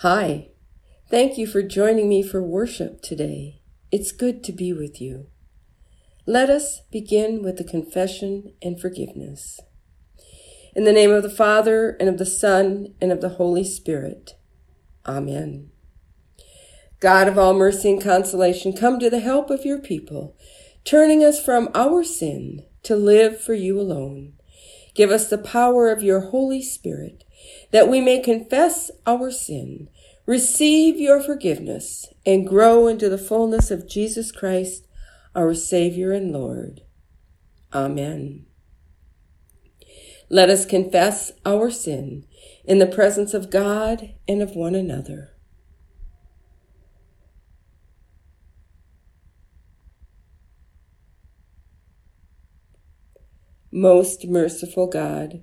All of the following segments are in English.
Hi. Thank you for joining me for worship today. It's good to be with you. Let us begin with the confession and forgiveness. In the name of the Father, and of the Son, and of the Holy Spirit. Amen. God of all mercy and consolation, come to the help of your people, turning us from our sin to live for you alone. Give us the power of your Holy Spirit, that we may confess our sin, receive your forgiveness, and grow into the fullness of Jesus Christ, our Savior and Lord. Amen. Let us confess our sin in the presence of God and of one another. Most merciful God,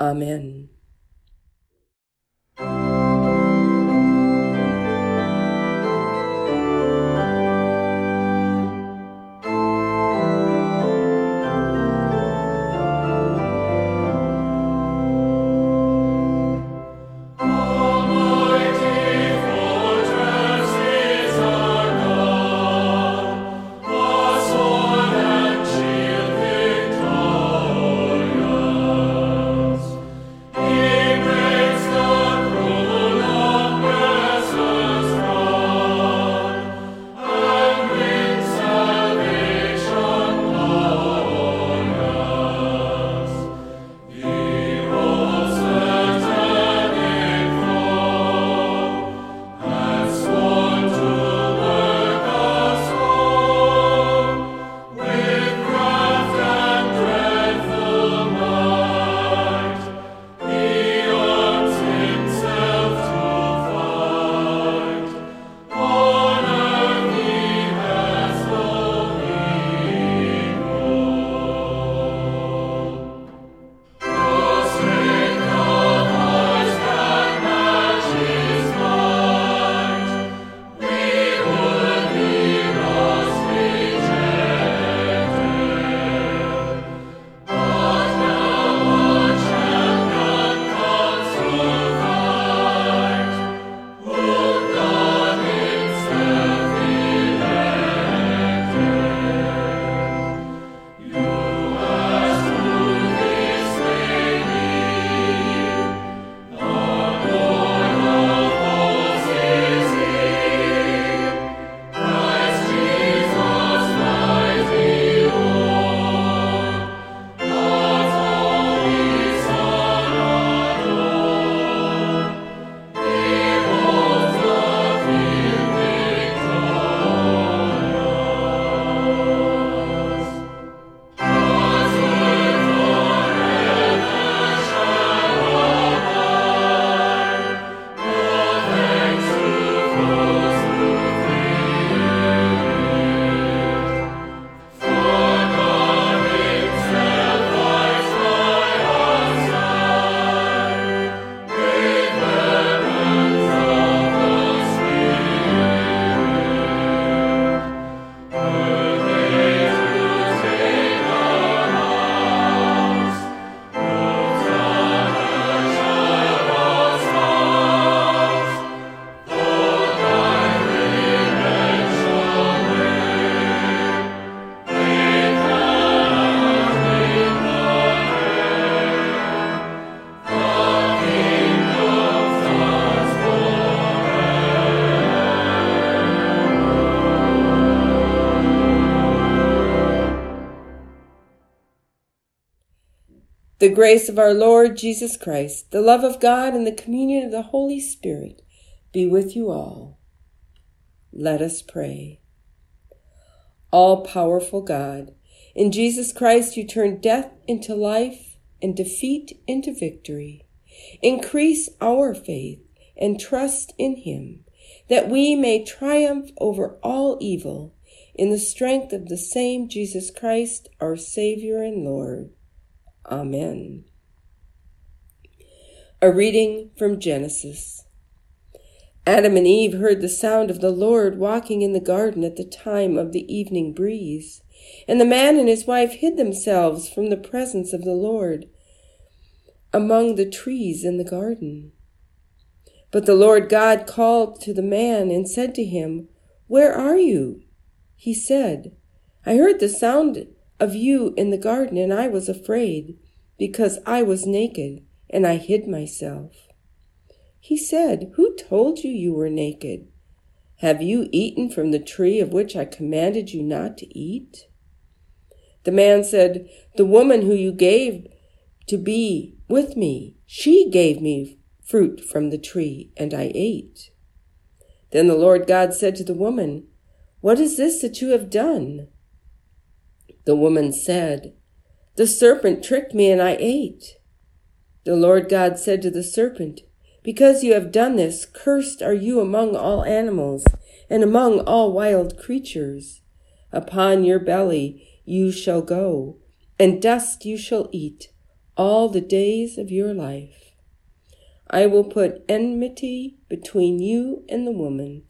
Amen. The grace of our Lord Jesus Christ, the love of God, and the communion of the Holy Spirit be with you all. Let us pray. All powerful God, in Jesus Christ you turn death into life and defeat into victory. Increase our faith and trust in Him, that we may triumph over all evil in the strength of the same Jesus Christ, our Savior and Lord. Amen. A reading from Genesis. Adam and Eve heard the sound of the Lord walking in the garden at the time of the evening breeze, and the man and his wife hid themselves from the presence of the Lord among the trees in the garden. But the Lord God called to the man and said to him, Where are you? He said, I heard the sound of you in the garden, and I was afraid, because I was naked, and I hid myself. He said, Who told you you were naked? Have you eaten from the tree of which I commanded you not to eat? The man said, The woman who you gave to be with me, she gave me fruit from the tree, and I ate. Then the Lord God said to the woman, What is this that you have done? The woman said, The serpent tricked me and I ate. The Lord God said to the serpent, Because you have done this, cursed are you among all animals and among all wild creatures. Upon your belly you shall go, and dust you shall eat all the days of your life. I will put enmity between you and the woman,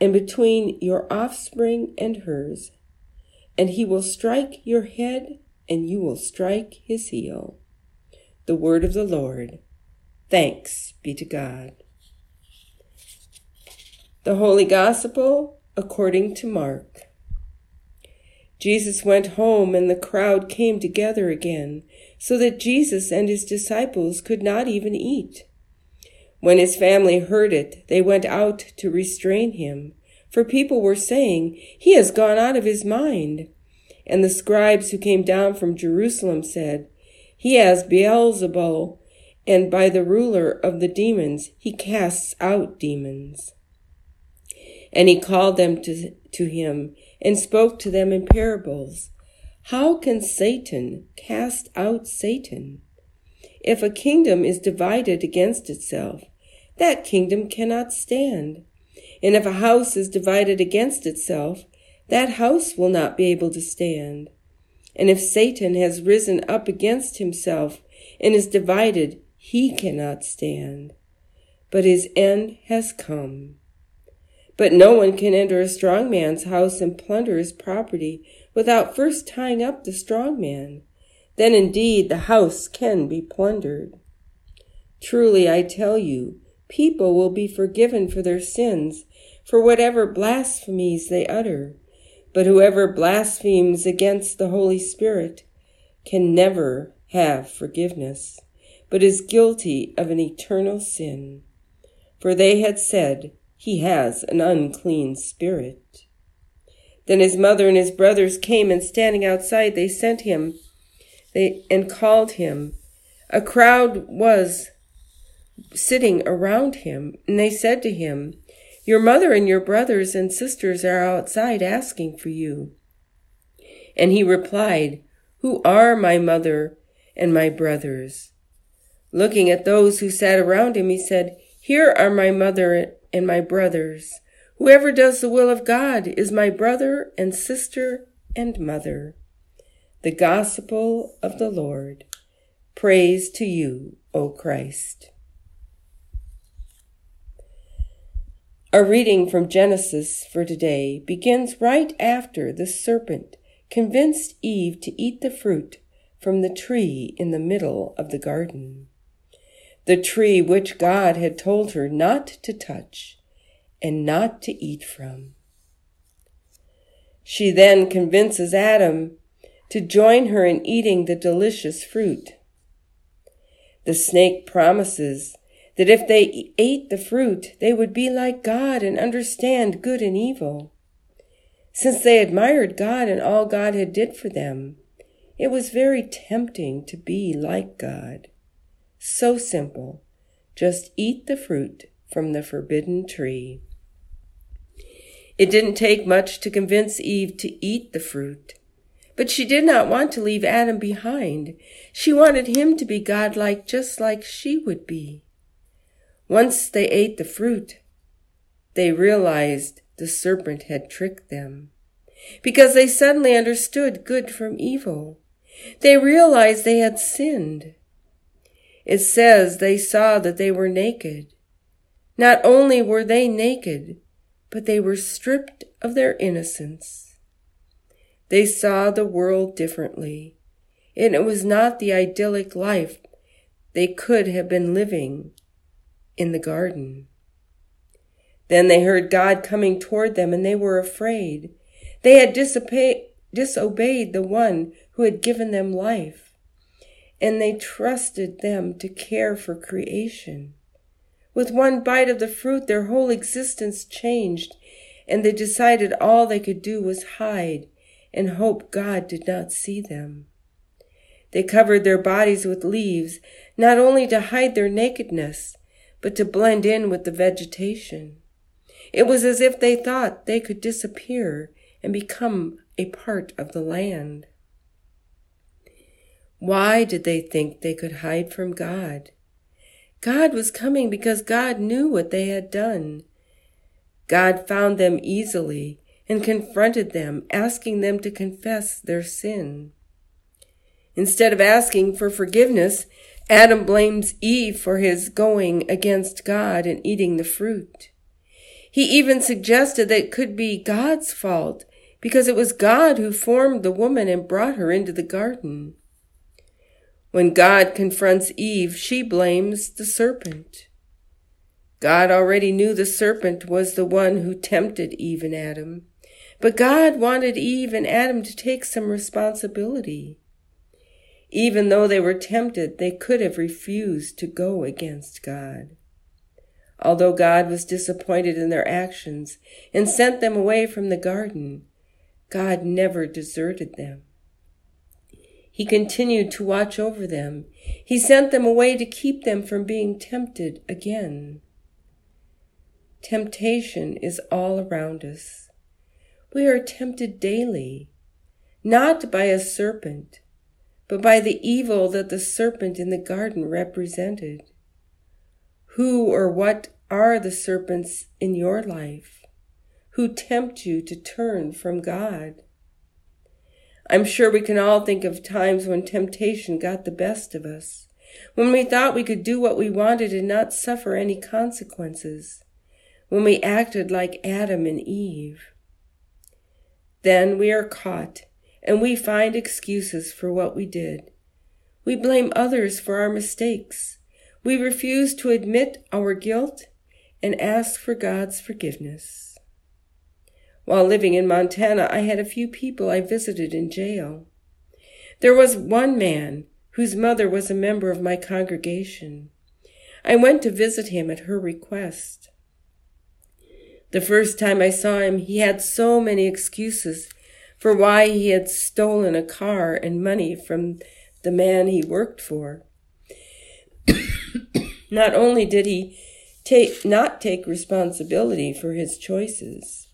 and between your offspring and hers and he will strike your head, and you will strike his heel. The word of the Lord. Thanks be to God. The Holy Gospel according to Mark. Jesus went home, and the crowd came together again, so that Jesus and his disciples could not even eat. When his family heard it, they went out to restrain him for people were saying, He has gone out of his mind. And the scribes who came down from Jerusalem said, He has Beelzebul, and by the ruler of the demons he casts out demons. And he called them to, to him and spoke to them in parables. How can Satan cast out Satan? If a kingdom is divided against itself, that kingdom cannot stand. And if a house is divided against itself, that house will not be able to stand. And if Satan has risen up against himself and is divided, he cannot stand. But his end has come. But no one can enter a strong man's house and plunder his property without first tying up the strong man. Then indeed the house can be plundered. Truly I tell you, people will be forgiven for their sins for whatever blasphemies they utter. But whoever blasphemes against the Holy Spirit can never have forgiveness, but is guilty of an eternal sin. For they had said, He has an unclean spirit. Then his mother and his brothers came, and standing outside, they sent him they, and called him. A crowd was sitting around him, and they said to him, your mother and your brothers and sisters are outside asking for you. And he replied, Who are my mother and my brothers? Looking at those who sat around him, he said, Here are my mother and my brothers. Whoever does the will of God is my brother and sister and mother. The Gospel of the Lord. Praise to you, O Christ. Our reading from Genesis for today begins right after the serpent convinced Eve to eat the fruit from the tree in the middle of the garden, the tree which God had told her not to touch and not to eat from. She then convinces Adam to join her in eating the delicious fruit. The snake promises that if they ate the fruit, they would be like God and understand good and evil. Since they admired God and all God had did for them, It was very tempting to be like God. So simple. Just eat the fruit from the forbidden tree. It didn't take much to convince Eve to eat the fruit. But she did not want to leave Adam behind. She wanted him to be godlike just like she would be. Once they ate the fruit, they realized the serpent had tricked them because they suddenly understood good from evil. They realized they had sinned. It says they saw that they were naked. Not only were they naked, but they were stripped of their innocence. They saw the world differently, and it was not the idyllic life they could have been living in the garden. Then they heard God coming toward them, and they were afraid. They had disobeyed the one who had given them life, and they trusted them to care for creation. With one bite of the fruit, their whole existence changed, and they decided all they could do was hide and hope God did not see them. They covered their bodies with leaves, not only to hide their nakedness, but to blend in with the vegetation. It was as if they thought they could disappear and become a part of the land. Why did they think they could hide from God? God was coming because God knew what they had done. God found them easily and confronted them, asking them to confess their sin. Instead of asking for forgiveness, Adam blames Eve for his going against God and eating the fruit. He even suggested that it could be God's fault because it was God who formed the woman and brought her into the garden. When God confronts Eve, she blames the serpent. God already knew the serpent was the one who tempted Eve and Adam. But God wanted Eve and Adam to take some responsibility. Even though they were tempted, they could have refused to go against God. Although God was disappointed in their actions and sent them away from the garden, God never deserted them. He continued to watch over them. He sent them away to keep them from being tempted again. Temptation is all around us. We are tempted daily, not by a serpent, but by the evil that the serpent in the garden represented. Who or what are the serpents in your life who tempt you to turn from God? I'm sure we can all think of times when temptation got the best of us, when we thought we could do what we wanted and not suffer any consequences, when we acted like Adam and Eve. Then we are caught and we find excuses for what we did. We blame others for our mistakes. We refuse to admit our guilt and ask for God's forgiveness. While living in Montana, I had a few people I visited in jail. There was one man whose mother was a member of my congregation. I went to visit him at her request. The first time I saw him, he had so many excuses for why he had stolen a car and money from the man he worked for. not only did he take, not take responsibility for his choices,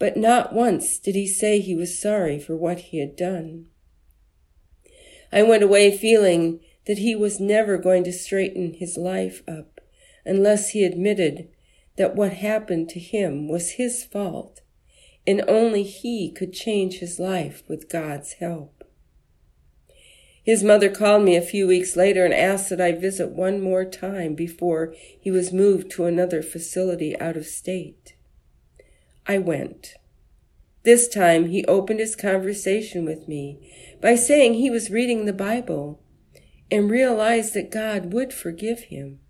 but not once did he say he was sorry for what he had done. I went away feeling that he was never going to straighten his life up unless he admitted that what happened to him was his fault and only he could change his life with God's help. His mother called me a few weeks later and asked that I visit one more time before he was moved to another facility out of state. I went. This time he opened his conversation with me by saying he was reading the Bible and realized that God would forgive him.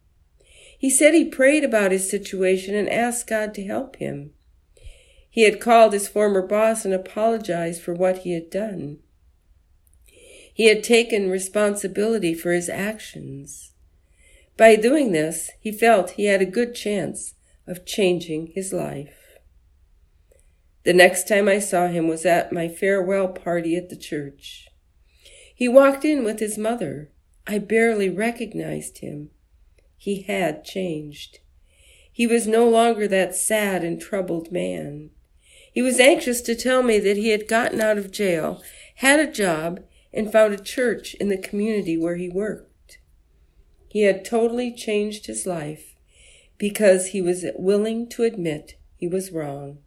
He said he prayed about his situation and asked God to help him. He had called his former boss and apologized for what he had done. He had taken responsibility for his actions. By doing this, he felt he had a good chance of changing his life. The next time I saw him was at my farewell party at the church. He walked in with his mother. I barely recognized him. He had changed. He was no longer that sad and troubled man. He was anxious to tell me that he had gotten out of jail, had a job, and found a church in the community where he worked. He had totally changed his life because he was willing to admit he was wrong.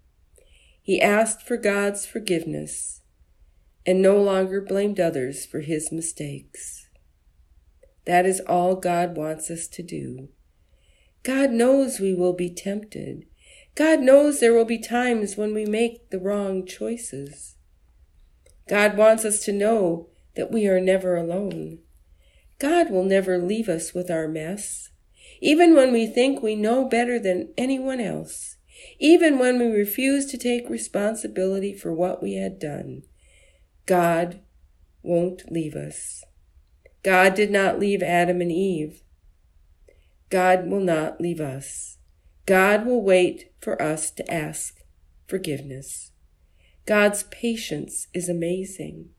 He asked for God's forgiveness and no longer blamed others for his mistakes. That is all God wants us to do. God knows we will be tempted. God knows there will be times when we make the wrong choices. God wants us to know that we are never alone. God will never leave us with our mess. Even when we think we know better than anyone else, even when we refuse to take responsibility for what we had done, God won't leave us. God did not leave Adam and Eve. God will not leave us. God will wait for us to ask forgiveness. God's patience is amazing.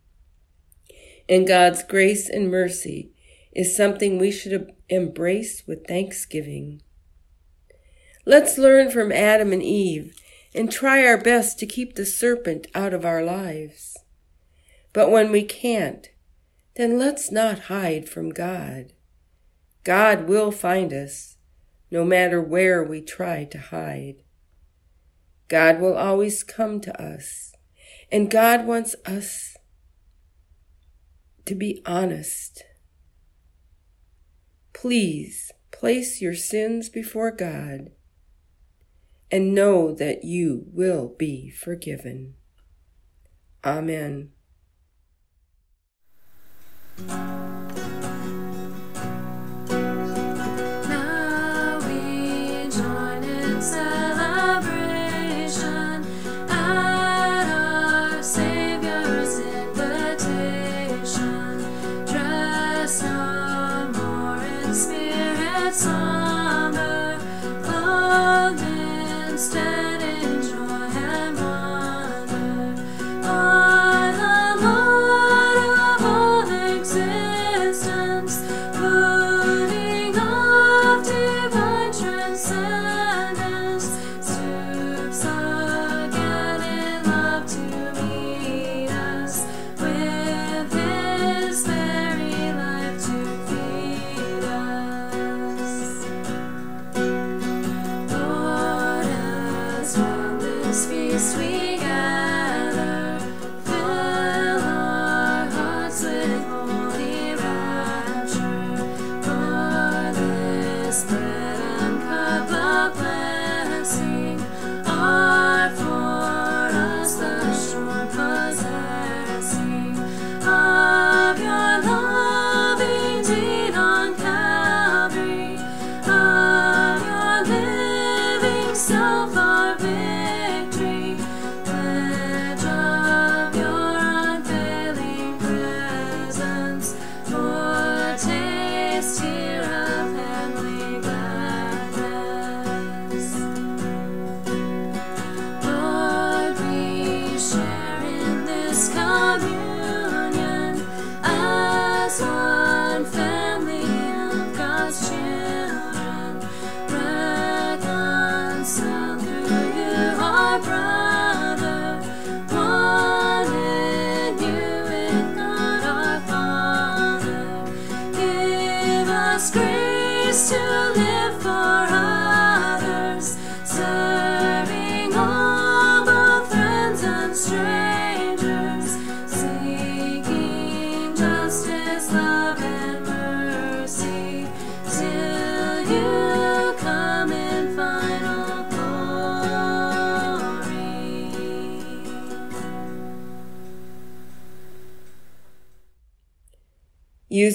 And God's grace and mercy is something we should embrace with thanksgiving. Let's learn from Adam and Eve and try our best to keep the serpent out of our lives. But when we can't, then let's not hide from God. God will find us, no matter where we try to hide. God will always come to us, and God wants us to be honest. Please place your sins before God and know that you will be forgiven. Amen.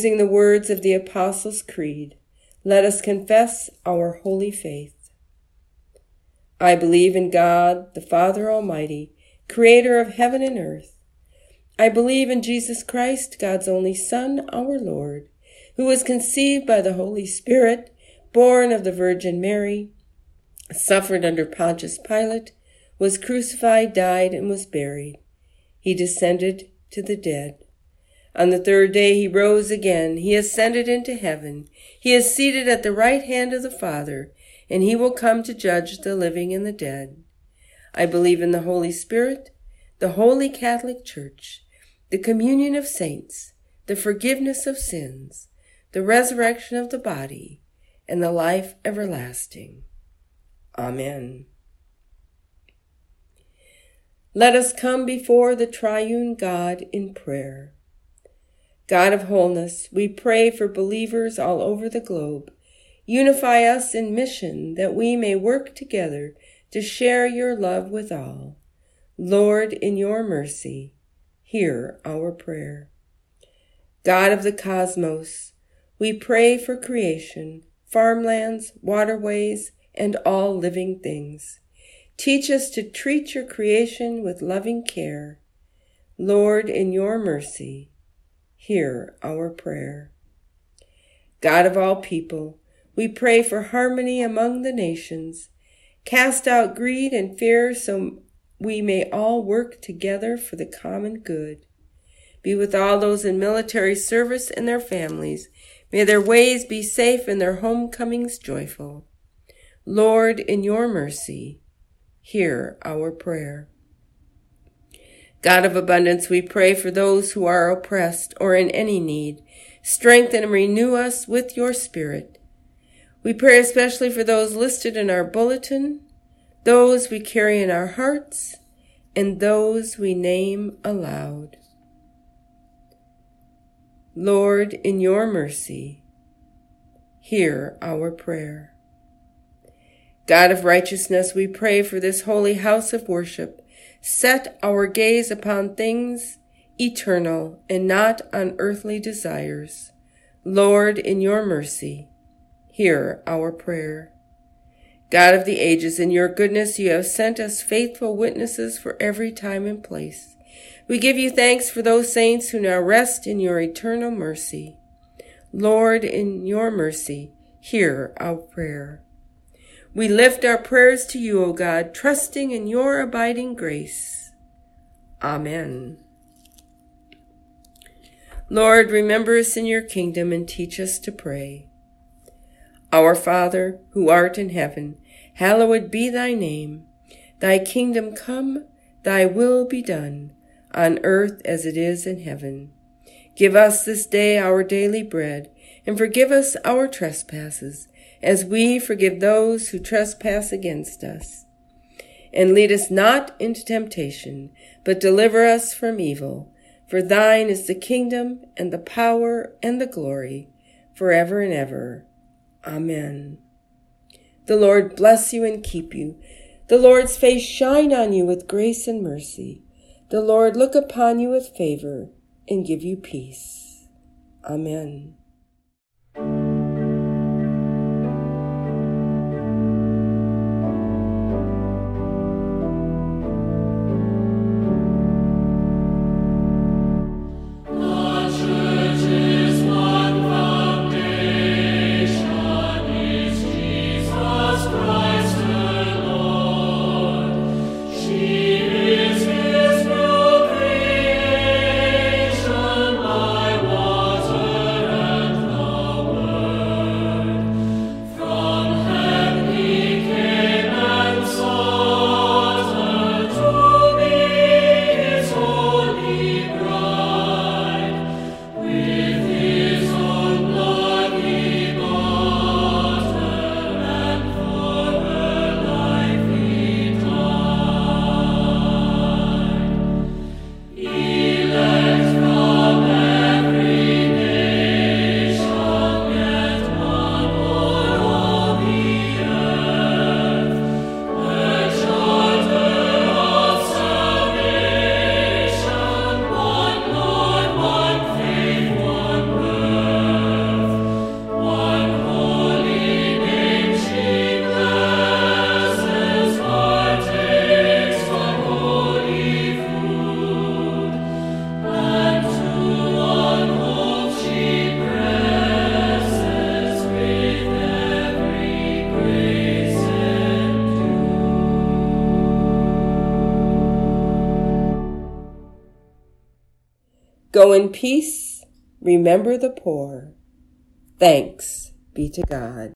Using the words of the Apostles' Creed, let us confess our holy faith. I believe in God, the Father Almighty, creator of heaven and earth. I believe in Jesus Christ, God's only Son, our Lord, who was conceived by the Holy Spirit, born of the Virgin Mary, suffered under Pontius Pilate, was crucified, died, and was buried. He descended to the dead. On the third day he rose again. He ascended into heaven. He is seated at the right hand of the Father, and he will come to judge the living and the dead. I believe in the Holy Spirit, the Holy Catholic Church, the communion of saints, the forgiveness of sins, the resurrection of the body, and the life everlasting. Amen. Let us come before the triune God in prayer. God of wholeness, we pray for believers all over the globe. Unify us in mission that we may work together to share your love with all. Lord, in your mercy, hear our prayer. God of the cosmos, we pray for creation, farmlands, waterways, and all living things. Teach us to treat your creation with loving care. Lord, in your mercy, hear our prayer. God of all people, we pray for harmony among the nations. Cast out greed and fear so we may all work together for the common good. Be with all those in military service and their families. May their ways be safe and their homecomings joyful. Lord, in your mercy, hear our prayer. God of abundance, we pray for those who are oppressed or in any need. Strengthen and renew us with your Spirit. We pray especially for those listed in our bulletin, those we carry in our hearts, and those we name aloud. Lord, in your mercy, hear our prayer. God of righteousness, we pray for this holy house of worship set our gaze upon things eternal and not on earthly desires. Lord, in your mercy, hear our prayer. God of the ages, in your goodness, you have sent us faithful witnesses for every time and place. We give you thanks for those saints who now rest in your eternal mercy. Lord, in your mercy, hear our prayer. We lift our prayers to you, O God, trusting in your abiding grace. Amen. Lord, remember us in your kingdom and teach us to pray. Our Father, who art in heaven, hallowed be thy name. Thy kingdom come, thy will be done, on earth as it is in heaven. Give us this day our daily bread, and forgive us our trespasses as we forgive those who trespass against us. And lead us not into temptation, but deliver us from evil. For thine is the kingdom and the power and the glory forever and ever. Amen. The Lord bless you and keep you. The Lord's face shine on you with grace and mercy. The Lord look upon you with favor and give you peace. Amen. Peace. Remember the poor. Thanks be to God.